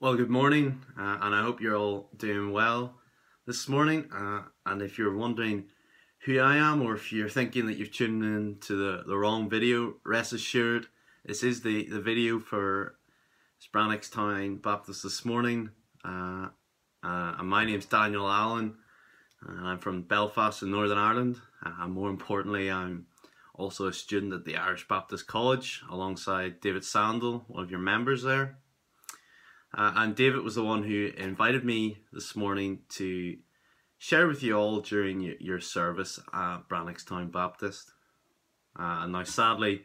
Well, good morning, uh, and I hope you're all doing well this morning. Uh, and if you're wondering who I am, or if you're thinking that you've tuned in to the, the wrong video, rest assured, this is the, the video for Brannockstown Baptist this morning. Uh, uh, and my name's Daniel Allen, and I'm from Belfast in Northern Ireland. Uh, and more importantly, I'm also a student at the Irish Baptist College alongside David Sandel, one of your members there. Uh, and David was the one who invited me this morning to share with you all during your service at Brannockstown Baptist. Uh, and now, sadly,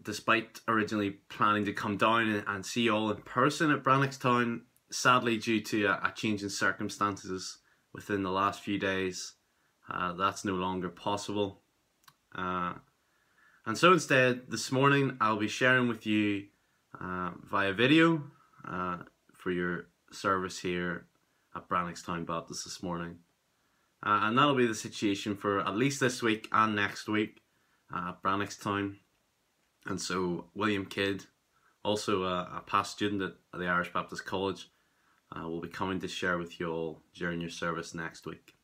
despite originally planning to come down and see you all in person at Brannockstown, sadly, due to a, a change in circumstances within the last few days, uh, that's no longer possible. Uh, and so instead, this morning, I'll be sharing with you uh, via video uh, for your service here at Brannockstown Baptist this morning. Uh, and that'll be the situation for at least this week and next week at Brannockstown. And so William Kidd, also a, a past student at, at, the Irish Baptist College, uh, will be coming to share with you all during your service next week.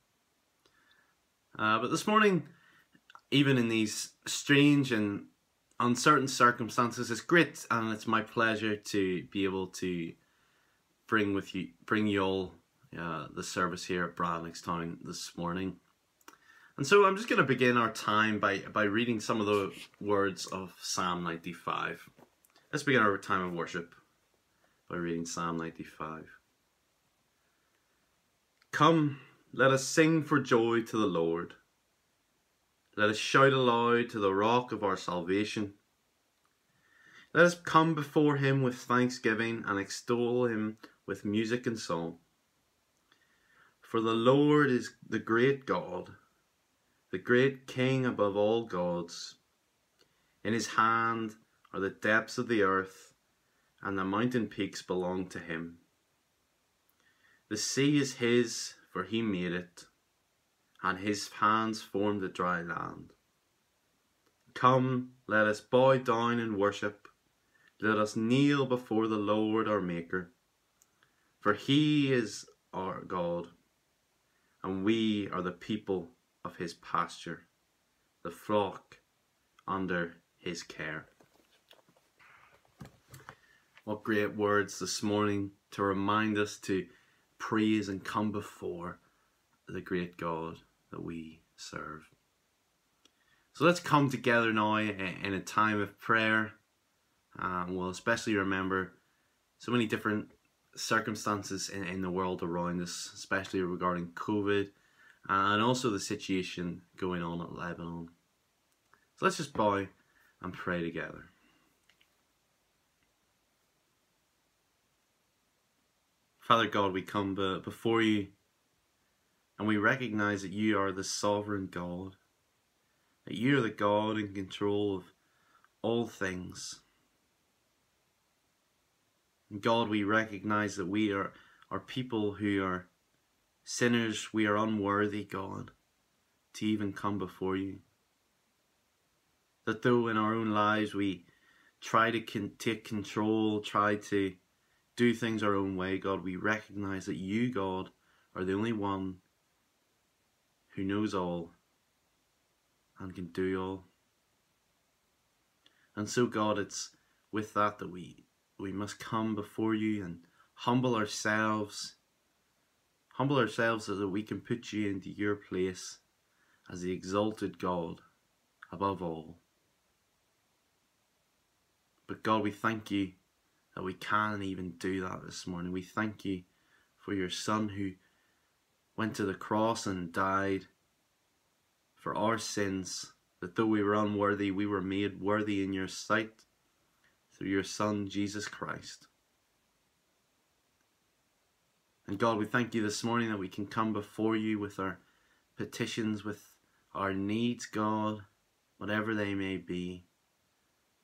Uh, but this morning, even in these strange and uncertain circumstances. It's great, and it's my pleasure to be able to bring with you, bring you all uh, the service here at Brannockstown this morning. And so I'm just going to begin our time by by reading some of the words of Psalm 95. Let's begin our time of worship by reading Psalm 95. Come, let us sing for joy to the Lord. Let us shout aloud to the rock of our salvation. Let us come before him with thanksgiving and extol him with music and song. For the Lord is the great God, the great King above all gods. In his hand are the depths of the earth, and the mountain peaks belong to him. The sea is his, for he made it and his hands formed the dry land. Come, let us bow down and worship. Let us kneel before the Lord our Maker. For he is our God, and we are the people of his pasture, the flock under his care. What great words this morning to remind us to praise and come before the great God that we serve. So let's come together now in a time of prayer. And we'll especially remember so many different circumstances in, in the world around us, especially regarding COVID uh, and also the situation going on at Lebanon. So let's just bow and pray together. Father God, we come before you and we recognize that you are the sovereign God, that you are the God in control of all things. And God, we recognize that we are, are people who are sinners, we are unworthy, God, to even come before you. That though in our own lives we try to con- take control, try to do things our own way, God, we recognize that you, God, are the only one who knows all and can do all. And so, God, it's with that that we, we must come before you and humble ourselves, humble ourselves so that we can put you into your place as the exalted God above all. But God, we thank you that we can even do that this morning. We thank you for your Son who went to the cross and died for our sins, that though we were unworthy, we were made worthy in your sight through your Son, Jesus Christ. And God, we thank you this morning that we can come before you with our petitions, with our needs, God, whatever they may be.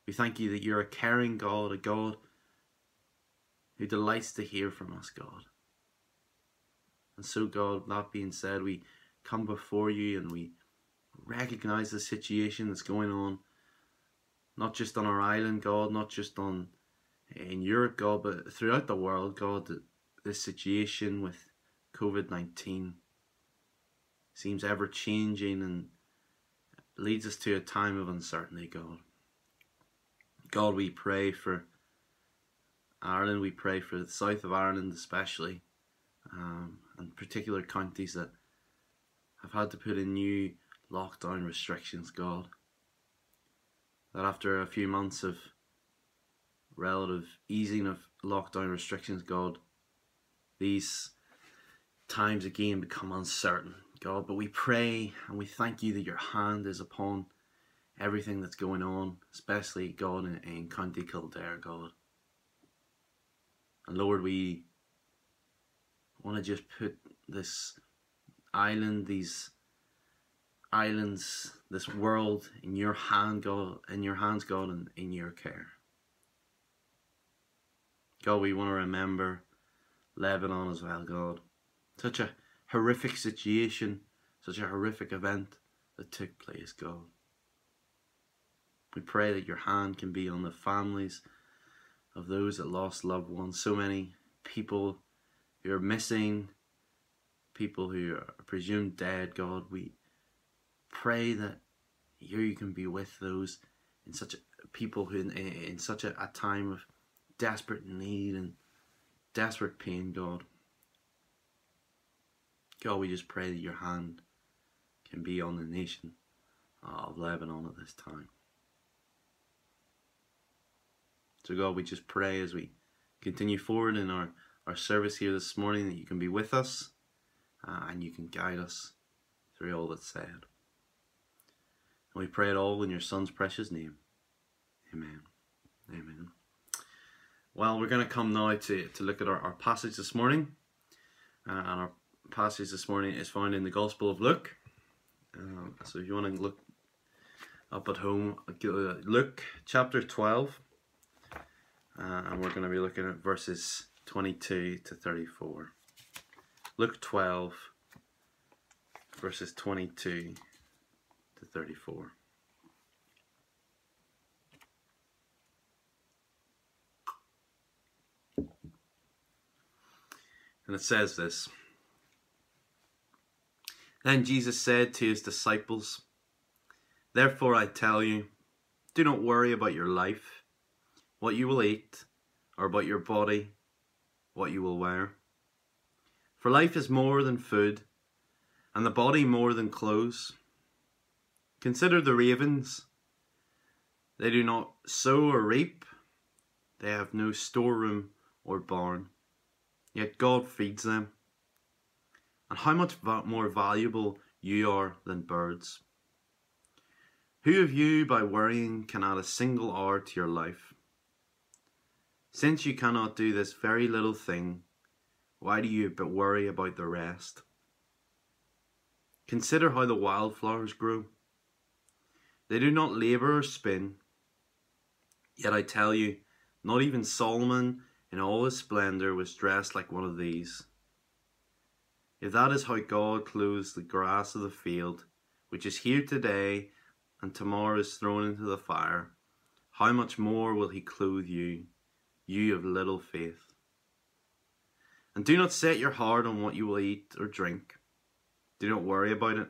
We thank you that you're a caring God, a God who delights to hear from us, God. And so, God, that being said, we come before you and we recognize the situation that's going on, not just on our island, God, not just on in Europe, God, but throughout the world, God, this situation with COVID 19 seems ever changing and leads us to a time of uncertainty, God. God, we pray for Ireland, we pray for the south of Ireland especially, um, and particular counties that have had to put in new lockdown restrictions, God. That after a few months of relative easing of lockdown restrictions, God, these times again become uncertain, God. But we pray and we thank you that your hand is upon everything that's going on, especially, God, in, in County Kildare, God. And Lord, we want to just put this island, these islands, this world in your hand, God, in your hands, God, and in your care. God, we want to remember Lebanon as well, God. Such a horrific situation, such a horrific event that took place, God. We pray that your hand can be on the families of those that lost loved ones. So many people who are missing, people who are presumed dead, God. We pray that here you can be with those in such a, people who in, in such a, a time of desperate need and desperate pain, God. God, we just pray that your hand can be on the nation of Lebanon at this time. So, God, we just pray as we continue forward in our, our service here this morning that you can be with us uh, and you can guide us through all that's said. And we pray it all in your Son's precious name. Amen. Amen. Well, we're going to come now to, to look at our, our passage this morning. Uh, and our passage this morning is found in the Gospel of Luke. Uh, so if you want to look up at home, Luke chapter 12. Uh, and we're going to be looking at verses 22 to 34. Luke 12, verses 22 to 34. And it says this Then Jesus said to his disciples, Therefore I tell you, do not worry about your life what you will eat, or about your body, what you will wear. For life is more than food, and the body more than clothes. Consider the ravens. They do not sow or reap, they have no storeroom or barn, yet God feeds them. And how much more valuable you are than birds. Who of you, by worrying, can add a single hour to your life? Since you cannot do this very little thing, why do you but worry about the rest? Consider how the wildflowers grow. They do not labour or spin. Yet I tell you, not even Solomon in all his splendour was dressed like one of these. If that is how God clothes the grass of the field, which is here today and tomorrow is thrown into the fire, how much more will he clothe you? You of little faith. And do not set your heart on what you will eat or drink. Do not worry about it.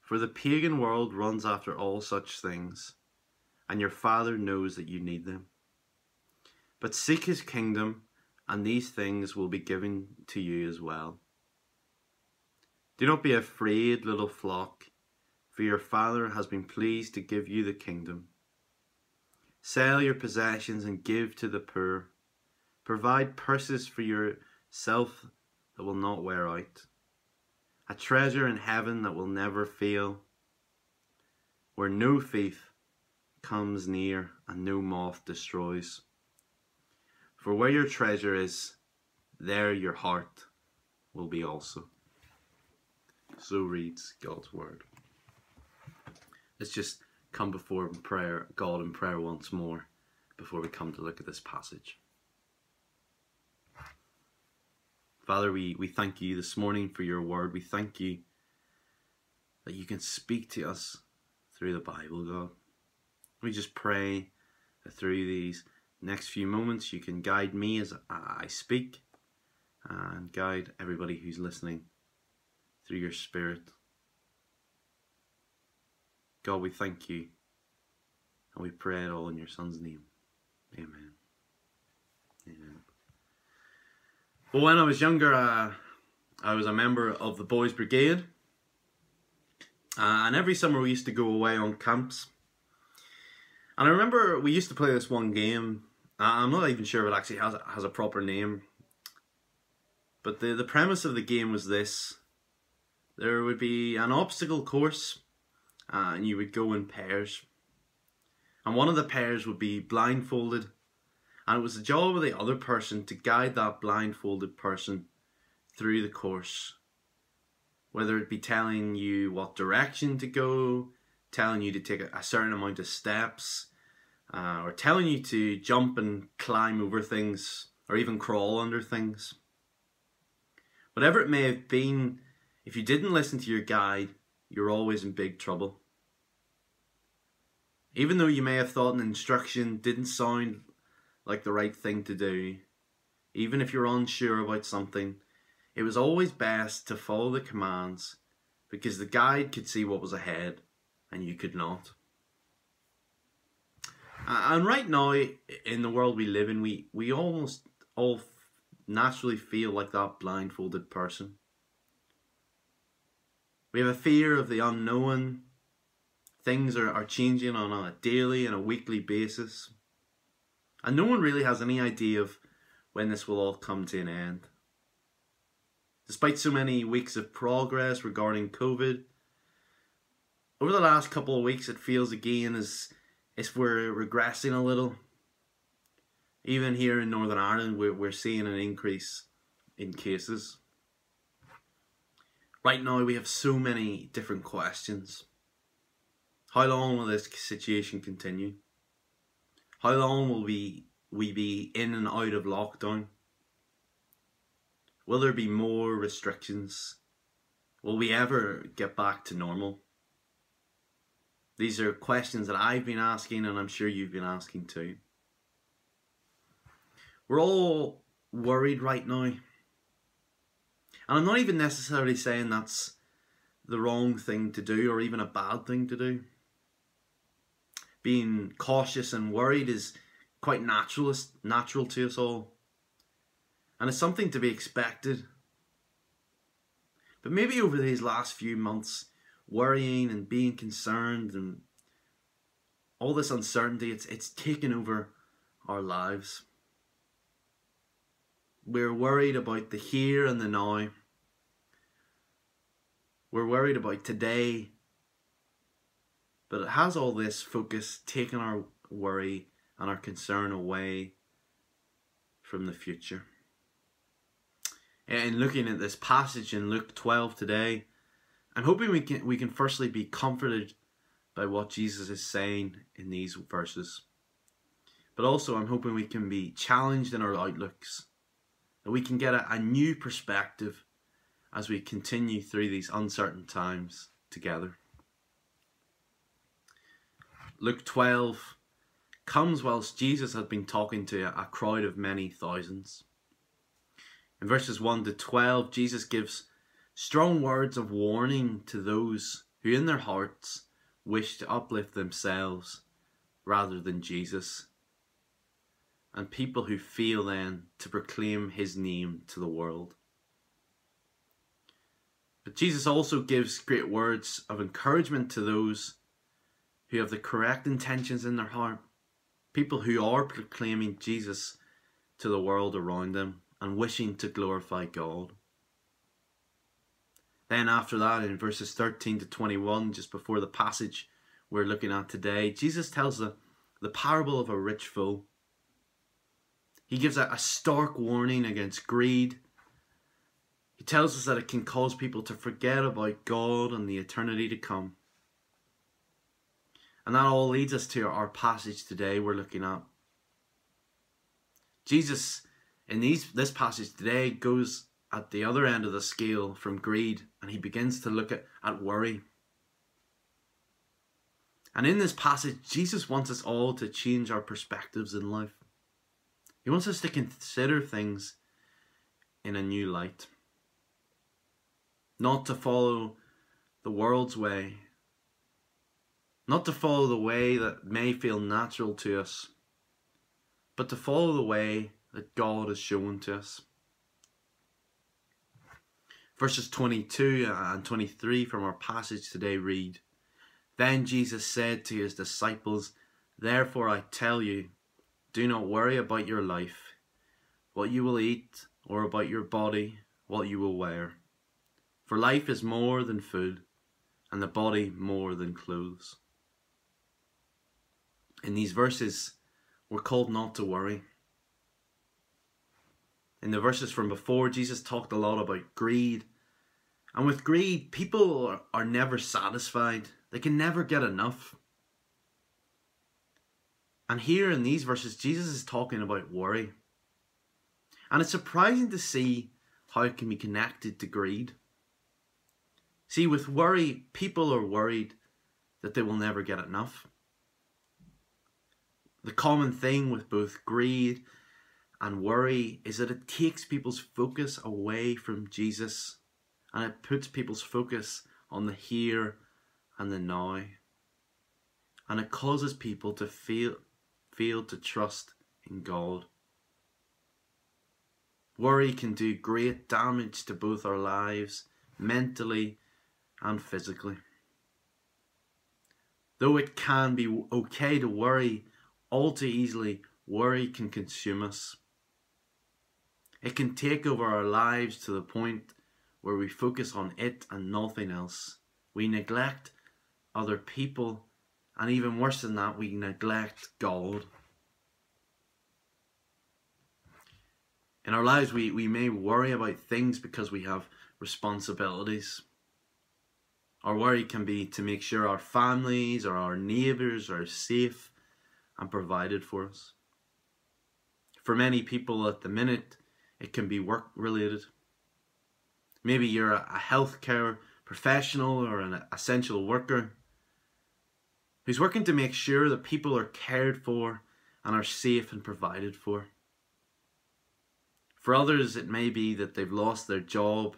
For the pagan world runs after all such things, and your Father knows that you need them. But seek his kingdom, and these things will be given to you as well. Do not be afraid, little flock, for your Father has been pleased to give you the kingdom. Sell your possessions and give to the poor. Provide purses for yourself that will not wear out, a treasure in heaven that will never fail, where no thief comes near and no moth destroys. For where your treasure is, there your heart will be also. So reads God's word. Let's just come before prayer, God in prayer once more before we come to look at this passage. Father, we, we thank you this morning for your word. We thank you that you can speak to us through the Bible, God. We just pray that through these next few moments you can guide me as I speak and guide everybody who's listening through your spirit. God, we thank you and we pray it all in your Son's name. Amen. Amen. Well, when I was younger, uh, I was a member of the Boys Brigade. Uh, and every summer we used to go away on camps. And I remember we used to play this one game. Uh, I'm not even sure if it actually has, has a proper name. But the, the premise of the game was this. There would be an obstacle course uh, and you would go in pairs. And one of the pairs would be blindfolded and it was the job of the other person to guide that blindfolded person through the course. Whether it be telling you what direction to go, telling you to take a certain amount of steps, uh, or telling you to jump and climb over things, or even crawl under things. Whatever it may have been, if you didn't listen to your guide, you're always in big trouble. Even though you may have thought an instruction didn't sound like the right thing to do, even if you're unsure about something, it was always best to follow the commands because the guide could see what was ahead and you could not. And right now, in the world we live in, we, we almost all naturally feel like that blindfolded person. We have a fear of the unknown. Things are, are changing on a daily and a weekly basis. And no one really has any idea of when this will all come to an end. Despite so many weeks of progress regarding COVID, over the last couple of weeks it feels again as if we're regressing a little. Even here in Northern Ireland, we're, we're seeing an increase in cases. Right now, we have so many different questions. How long will this situation continue? How long will we, we be in and out of lockdown? Will there be more restrictions? Will we ever get back to normal? These are questions that I've been asking and I'm sure you've been asking too. We're all worried right now. And I'm not even necessarily saying that's the wrong thing to do or even a bad thing to do being cautious and worried is quite natural, natural to us all. And it's something to be expected. But maybe over these last few months, worrying and being concerned and all this uncertainty, it's, it's taken over our lives. We're worried about the here and the now. We're worried about today but it has all this focus taken our worry and our concern away from the future. In looking at this passage in Luke 12 today, I'm hoping we can we can firstly be comforted by what Jesus is saying in these verses. But also I'm hoping we can be challenged in our outlooks, that we can get a, a new perspective as we continue through these uncertain times together. Luke 12 comes whilst Jesus had been talking to a crowd of many thousands. In verses 1 to 12, Jesus gives strong words of warning to those who in their hearts wish to uplift themselves rather than Jesus, and people who feel then to proclaim his name to the world. But Jesus also gives great words of encouragement to those who have the correct intentions in their heart, people who are proclaiming Jesus to the world around them and wishing to glorify God. Then, after that, in verses 13 to 21, just before the passage we're looking at today, Jesus tells the, the parable of a rich fool. He gives a, a stark warning against greed. He tells us that it can cause people to forget about God and the eternity to come. And that all leads us to our passage today we're looking at. Jesus, in these this passage today, goes at the other end of the scale from greed and he begins to look at, at worry. And in this passage, Jesus wants us all to change our perspectives in life. He wants us to consider things in a new light. Not to follow the world's way. Not to follow the way that may feel natural to us, but to follow the way that God has shown to us. Verses 22 and 23 from our passage today read Then Jesus said to his disciples, Therefore I tell you, do not worry about your life, what you will eat, or about your body, what you will wear. For life is more than food, and the body more than clothes. In these verses, we're called not to worry. In the verses from before, Jesus talked a lot about greed. And with greed, people are, never satisfied, they can never get enough. And here in these verses, Jesus is talking about worry. And it's surprising to see how it can be connected to greed. See, with worry, people are worried that they will never get enough. The common thing with both greed and worry is that it takes people's focus away from Jesus and it puts people's focus on the here and the now. And it causes people to feel fail to trust in God. Worry can do great damage to both our lives, mentally and physically. Though it can be okay to worry, all too easily, worry can consume us. It can take over our lives to the point where we focus on it and nothing else. We neglect other people and even worse than that, we neglect God. In our lives, we, we may worry about things because we have responsibilities. Our worry can be to make sure our families or our neighbours are safe and provided for us. For many people at the minute, it can be work related. Maybe you're a healthcare professional or an essential worker who's working to make sure that people are cared for and are safe and provided for. For others, it may be that they've lost their job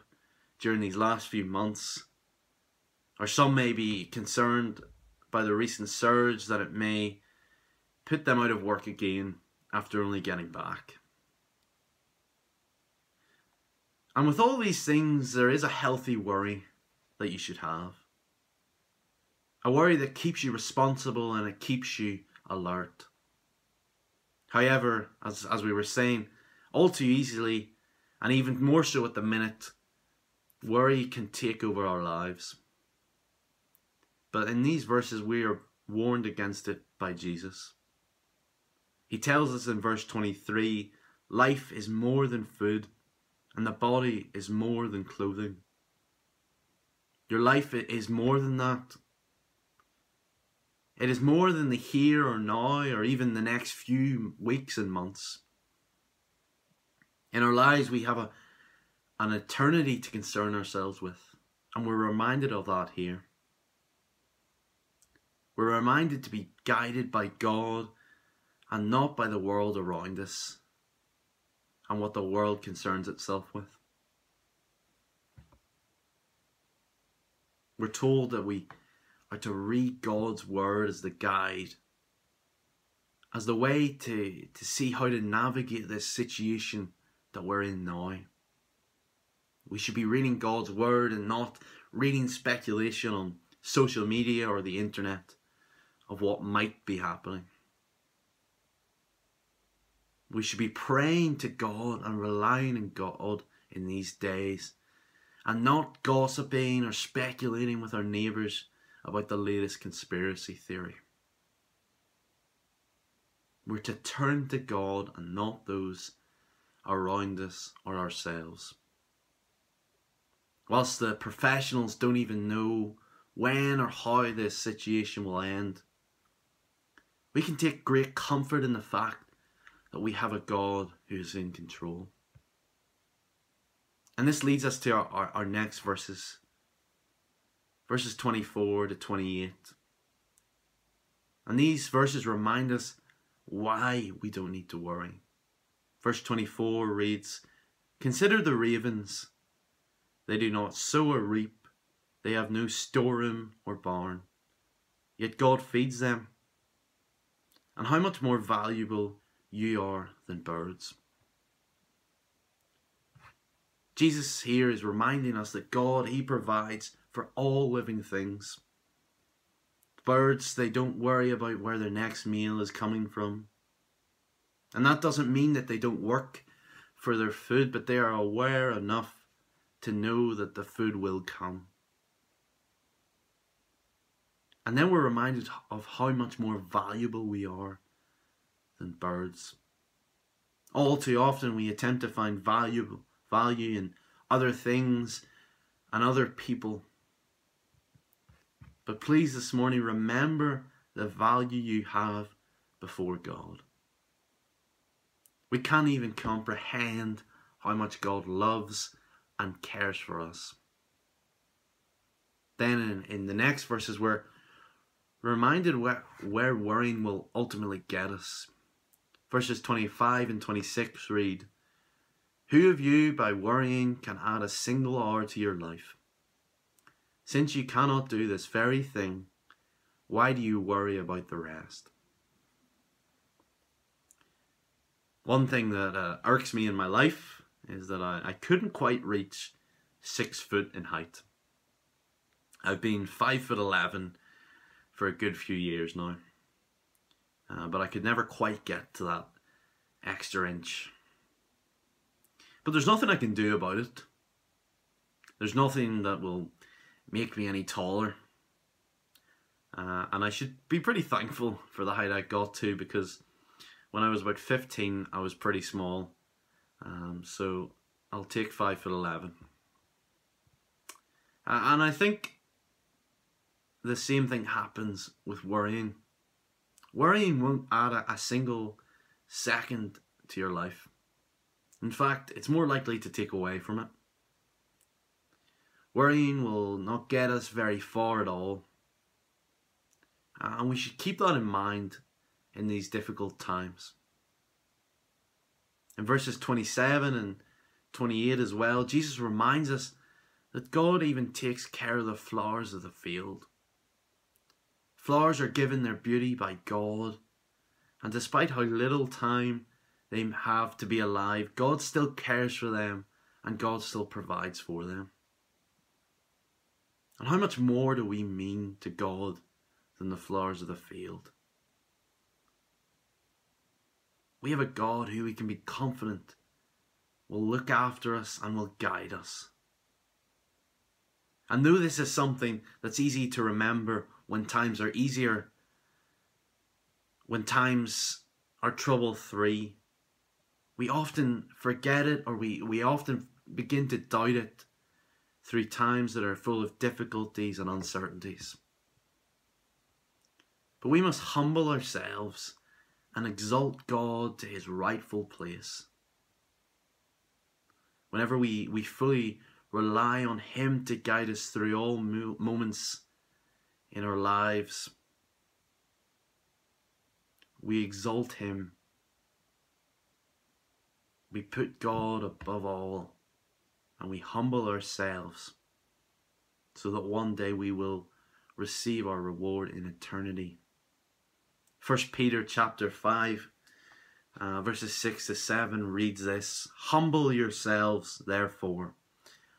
during these last few months, or some may be concerned by the recent surge that it may put them out of work again after only getting back. And with all these things, there is a healthy worry that you should have. A worry that keeps you responsible and it keeps you alert. However, as, as we were saying, all too easily, and even more so at the minute, worry can take over our lives. But in these verses, we are warned against it by Jesus. He tells us in verse 23 life is more than food, and the body is more than clothing. Your life is more than that. It is more than the here or now or even the next few weeks and months. In our lives, we have a, an eternity to concern ourselves with, and we're reminded of that here. We're reminded to be guided by God and not by the world around us and what the world concerns itself with. We're told that we are to read God's word as the guide, as the way to, to see how to navigate this situation that we're in now. We should be reading God's word and not reading speculation on social media or the internet of what might be happening. We should be praying to God and relying on God in these days and not gossiping or speculating with our neighbours about the latest conspiracy theory. We're to turn to God and not those around us or ourselves. Whilst the professionals don't even know when or how this situation will end, we can take great comfort in the fact that we have a God who is in control. And this leads us to our, our, our next verses verses 24 to 28. And these verses remind us why we don't need to worry. Verse 24 reads, Consider the ravens. They do not sow or reap, they have no storeroom or barn, yet God feeds them. And how much more valuable you are than birds. Jesus here is reminding us that God, He provides for all living things. Birds, they don't worry about where their next meal is coming from. And that doesn't mean that they don't work for their food, but they are aware enough to know that the food will come. And then we're reminded of how much more valuable we are than birds. All too often we attempt to find valuable value in other things and other people. But please this morning remember the value you have before God. We can't even comprehend how much God loves and cares for us. Then in, in the next verses, we're reminded where, where worrying will ultimately get us. Verses 25 and 26 read, Who of you by worrying can add a single hour to your life? Since you cannot do this very thing, why do you worry about the rest? One thing that uh, irks me in my life is that I, I couldn't quite reach six foot in height. I've been five foot eleven for a good few years now, uh, but I could never quite get to that extra inch. But there's nothing I can do about it. There's nothing that will make me any taller. Uh, and I should be pretty thankful for the height I got to because when I was about 15, I was pretty small. Um, so I'll take 5 foot 11. Uh, and I think the same thing happens with worrying. Worrying won't add a, a single second to your life. In fact, it's more likely to take away from it. Worrying will not get us very far at all. And we should keep that in mind in these difficult times. In verses 27 and 28 as well, Jesus reminds us that God even takes care of the flowers of the field. Flowers are given their beauty by God, and despite how little time they have to be alive, God still cares for them and God still provides for them. And how much more do we mean to God than the flowers of the field? We have a God who we can be confident will look after us and will guide us. And though this is something that's easy to remember when times are easier, when times are trouble free, we often forget it or we, we often begin to doubt it through times that are full of difficulties and uncertainties. But we must humble ourselves and exalt God to his rightful place. Whenever we, we fully rely on him to guide us through all mo- moments in our lives, we exalt him. We put God above all and we humble ourselves so that one day we will receive our reward in eternity. First Peter chapter 5 uh, verses 6 to 7 reads this Humble yourselves, therefore,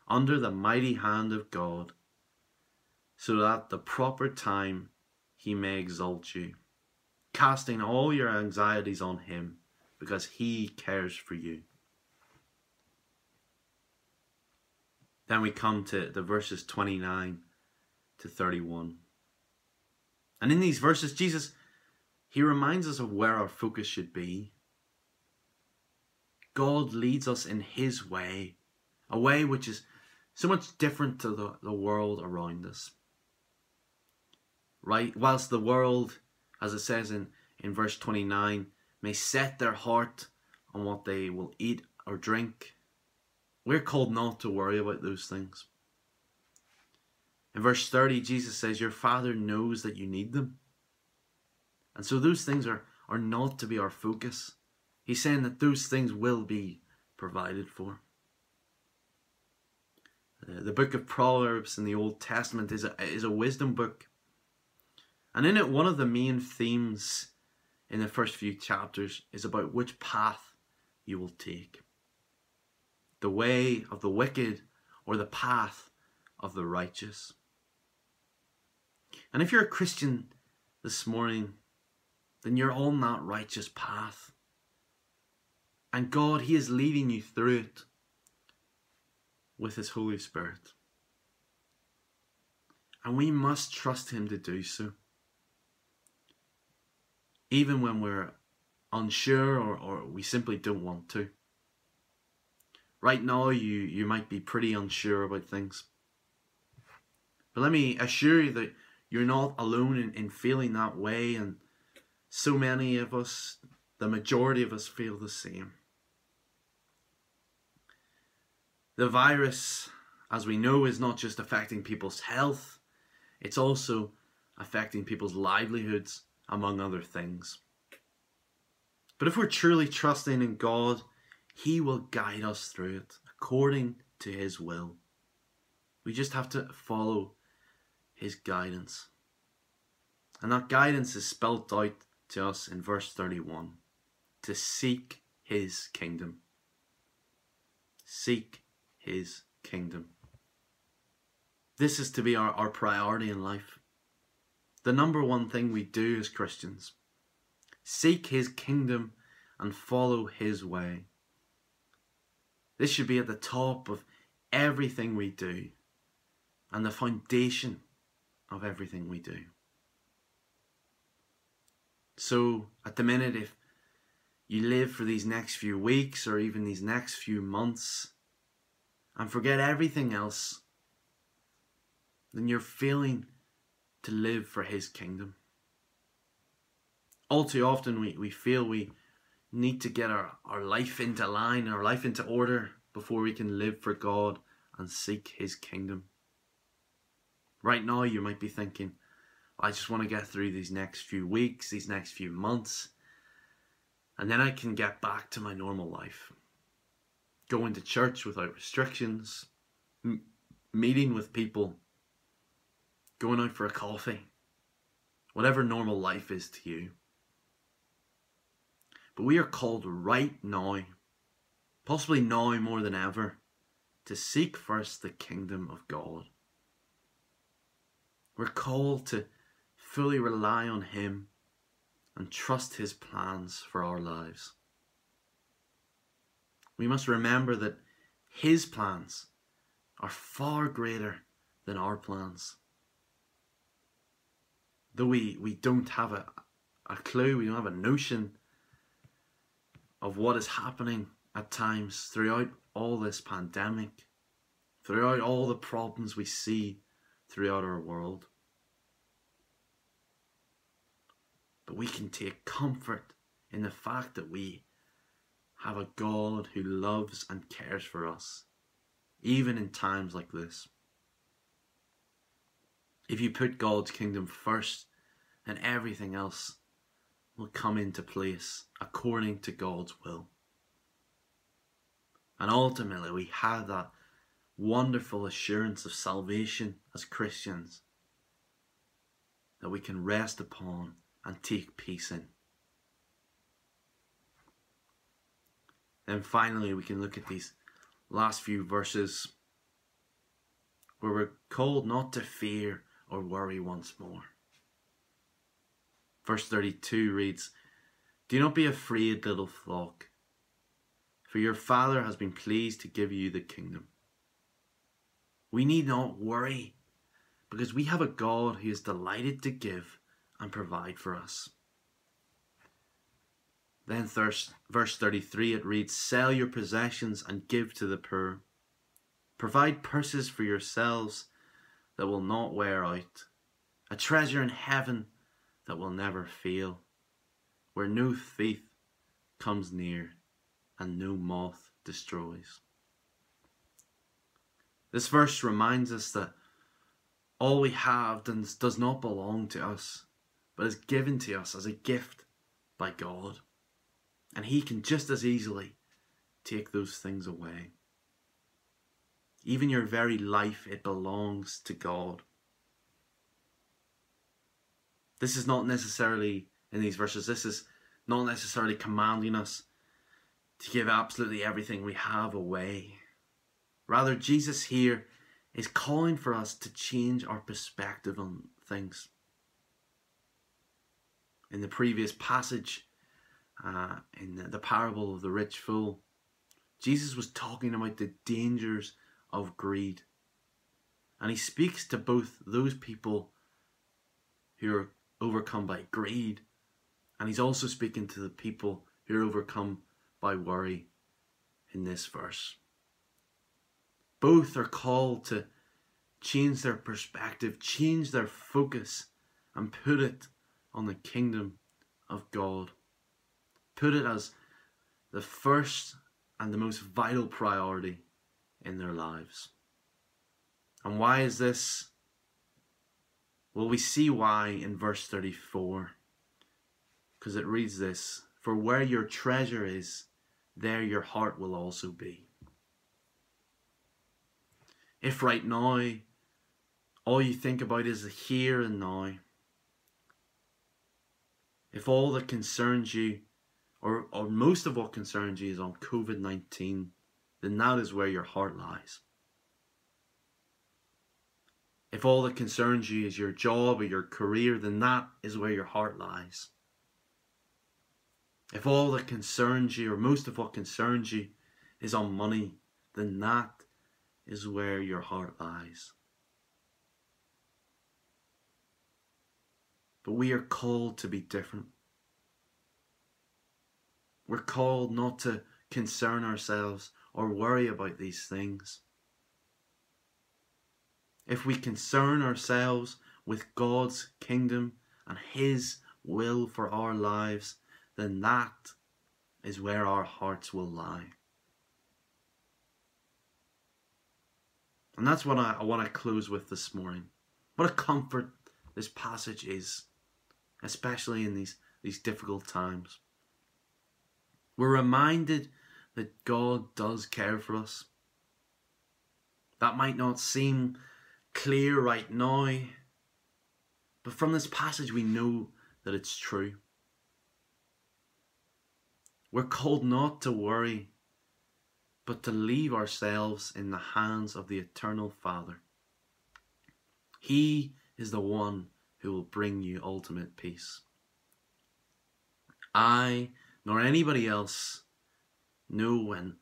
under the mighty hand of God, so that the proper time he may exalt you, casting all your anxieties on him, because he cares for you. Then we come to the verses 29 to 31. And in these verses, Jesus he reminds us of where our focus should be. God leads us in His way, a way which is so much different to the, the world around us. Right? Whilst the world, as it says in, in verse 29, may set their heart on what they will eat or drink, we're called not to worry about those things. In verse 30, Jesus says, Your Father knows that you need them. And so those things are, are not to be our focus. He's saying that those things will be provided for. Uh, the book of Proverbs in the Old Testament is a, is a wisdom book. And in it, one of the main themes in the first few chapters is about which path you will take the way of the wicked or the path of the righteous. And if you're a Christian this morning, then you're on that righteous path. And God, He is leading you through it with His Holy Spirit. And we must trust Him to do so. Even when we're unsure or, or we simply don't want to. Right now, you, you might be pretty unsure about things. But let me assure you that you're not alone in, in feeling that way, and so many of us, the majority of us, feel the same. The virus, as we know, is not just affecting people's health, it's also affecting people's livelihoods, among other things. But if we're truly trusting in God, He will guide us through it according to His will. We just have to follow His guidance. And that guidance is spelt out to us in verse 31 to seek His kingdom. Seek his kingdom. This is to be our, our priority in life. The number one thing we do as Christians seek his kingdom and follow his way. This should be at the top of everything we do and the foundation of everything we do. So, at the minute, if you live for these next few weeks or even these next few months and forget everything else, then you're failing to live for His kingdom. All too often, we, we feel we need to get our, our life into line, our life into order before we can live for God and seek His kingdom. Right now, you might be thinking, I just want to get through these next few weeks, these next few months, and then I can get back to my normal life going to church without restrictions, m- meeting with people, going out for a coffee, whatever normal life is to you. But we are called right now, possibly now more than ever, to seek first the kingdom of God. We're called to fully rely on Him and trust His plans for our lives we must remember that His plans are far greater than our plans. Though we, we don't have a, a clue, we don't have a notion of what is happening at times throughout all this pandemic, throughout all the problems we see throughout our world. But we can take comfort in the fact that we have a God who loves and cares for us, even in times like this. If you put God's kingdom first, then everything else will come into place according to God's will. And ultimately, we have that wonderful assurance of salvation as Christians that we can rest upon and take peace in. Then finally, we can look at these last few verses where we're called not to fear or worry once more. Verse 32 reads, Do not be afraid, little flock, for your Father has been pleased to give you the kingdom. We need not worry because we have a God who is delighted to give and provide for us. Then verse 33 it reads, Sell your possessions and give to the poor. Provide purses for yourselves that will not wear out, a treasure in heaven that will never fail, where no thief comes near and no moth destroys. This verse reminds us that all we have does not belong to us, but is given to us as a gift by God. And He can just as easily take those things away. Even your very life, it belongs to God. This is not necessarily in these verses, this is not necessarily commanding us to give absolutely everything we have away. Rather, Jesus here is calling for us to change our perspective on things. In the previous passage, uh, in the, the parable of the rich fool, Jesus was talking about the dangers of greed. And he speaks to both those people who are overcome by greed, and he's also speaking to the people who are overcome by worry in this verse. Both are called to change their perspective, change their focus, and put it on the kingdom of God. Put it as the first and the most vital priority in their lives. And why is this? Well, we see why in verse 34. Because it reads this For where your treasure is, there your heart will also be. If right now all you think about is the here and now, if all that concerns you, or, or most of what concerns you, is on COVID 19, then that is where your heart lies. If all that concerns you is your job or your career, then that is where your heart lies. If all that concerns you, or most of what concerns you, is on money, then that is where your heart lies. But we are called to be different. We're called not to concern ourselves or worry about these things. If we concern ourselves with God's kingdom and His will for our lives, then that is where our hearts will lie. And that's what I, I want to close with this morning. What a comfort this passage is, especially in these, these difficult times. We're reminded that God does care for us. That might not seem clear right now, but from this passage we know that it's true. We're called not to worry, but to leave ourselves in the hands of the eternal Father. He is the one who will bring you ultimate peace. I, nor anybody else, know when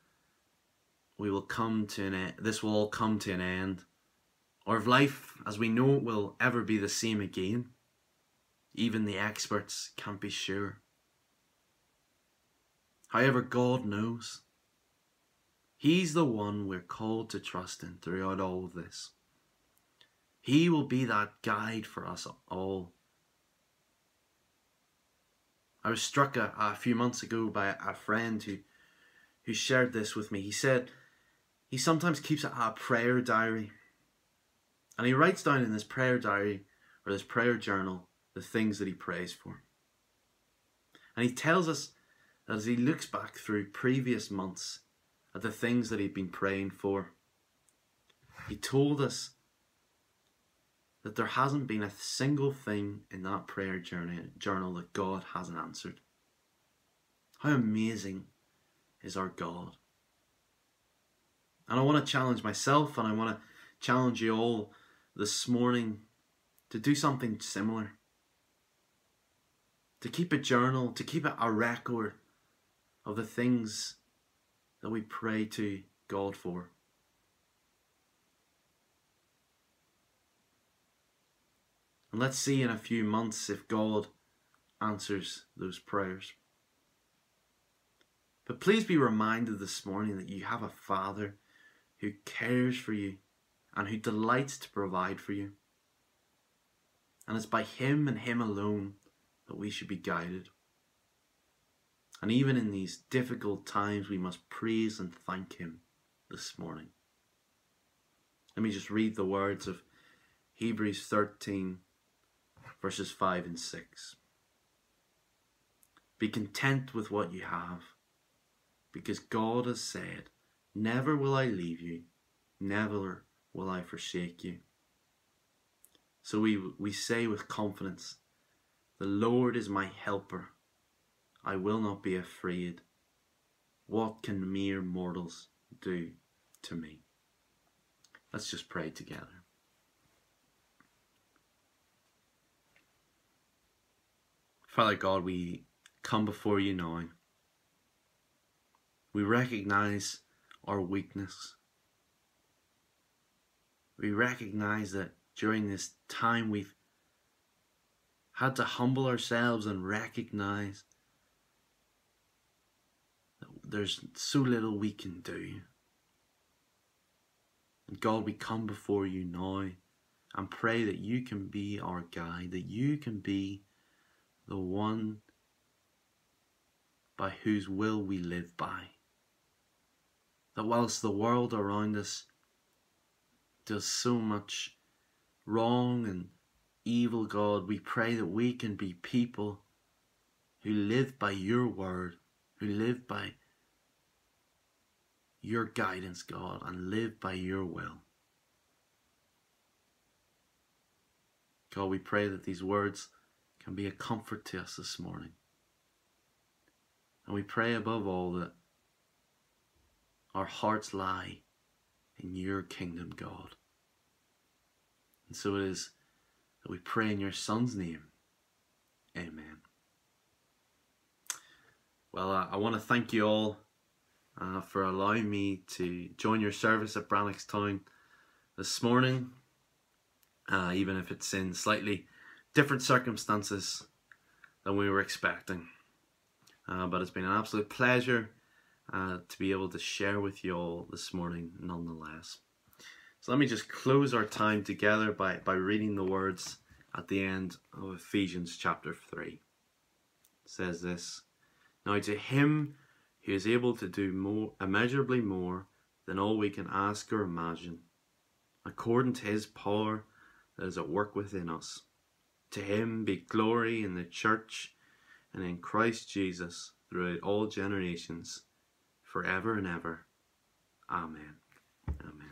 we will come to an end, this will all come to an end, or if life as we know it will ever be the same again. Even the experts can't be sure. However, God knows. He's the one we're called to trust in throughout all of this. He will be that guide for us all. I was struck a, a few months ago by a friend who, who shared this with me. He said he sometimes keeps a, a prayer diary. And he writes down in this prayer diary or this prayer journal the things that he prays for. And he tells us as he looks back through previous months at the things that he'd been praying for. He told us that there hasn't been a single thing in that prayer journey, journal that God hasn't answered. How amazing is our God? And I want to challenge myself and I want to challenge you all this morning to do something similar. To keep a journal, to keep a record of the things that we pray to God for. And let's see in a few months if God answers those prayers. But please be reminded this morning that you have a Father who cares for you and who delights to provide for you. And it's by Him and Him alone that we should be guided. And even in these difficult times, we must praise and thank Him this morning. Let me just read the words of Hebrews 13, verses 5 and 6. Be content with what you have. Because God has said, Never will I leave you, never will I forsake you. So we, we say with confidence, The Lord is my helper. I will not be afraid. What can mere mortals do to me? Let's just pray together. Father God, we come before you now. We recognize our weakness. We recognize that during this time we've had to humble ourselves and recognize there's so little we can do. And God, we come before you now and pray that you can be our guide, that you can be the one by whose will we live by. That whilst the world around us does so much wrong and evil, God, we pray that we can be people who live by your word, who live by your guidance, God, and live by your will. God, we pray that these words can be a comfort to us this morning. And we pray above all that our hearts lie in your kingdom, God. And so it is that we pray in your Son's name. Amen. Well, I want to thank you all uh, for allowing me to join your service at Brannockstown this morning, uh, even if it's in slightly different circumstances than we were expecting. Uh, but it's been an absolute pleasure uh, to be able to share with you all this morning, nonetheless. So let me just close our time together by, by reading the words at the end of Ephesians chapter 3. It says this Now to him who is able to do more, immeasurably more than all we can ask or imagine, according to his power that is at work within us. To him be glory in the church and in Christ Jesus throughout all generations, forever and ever. Amen. Amen.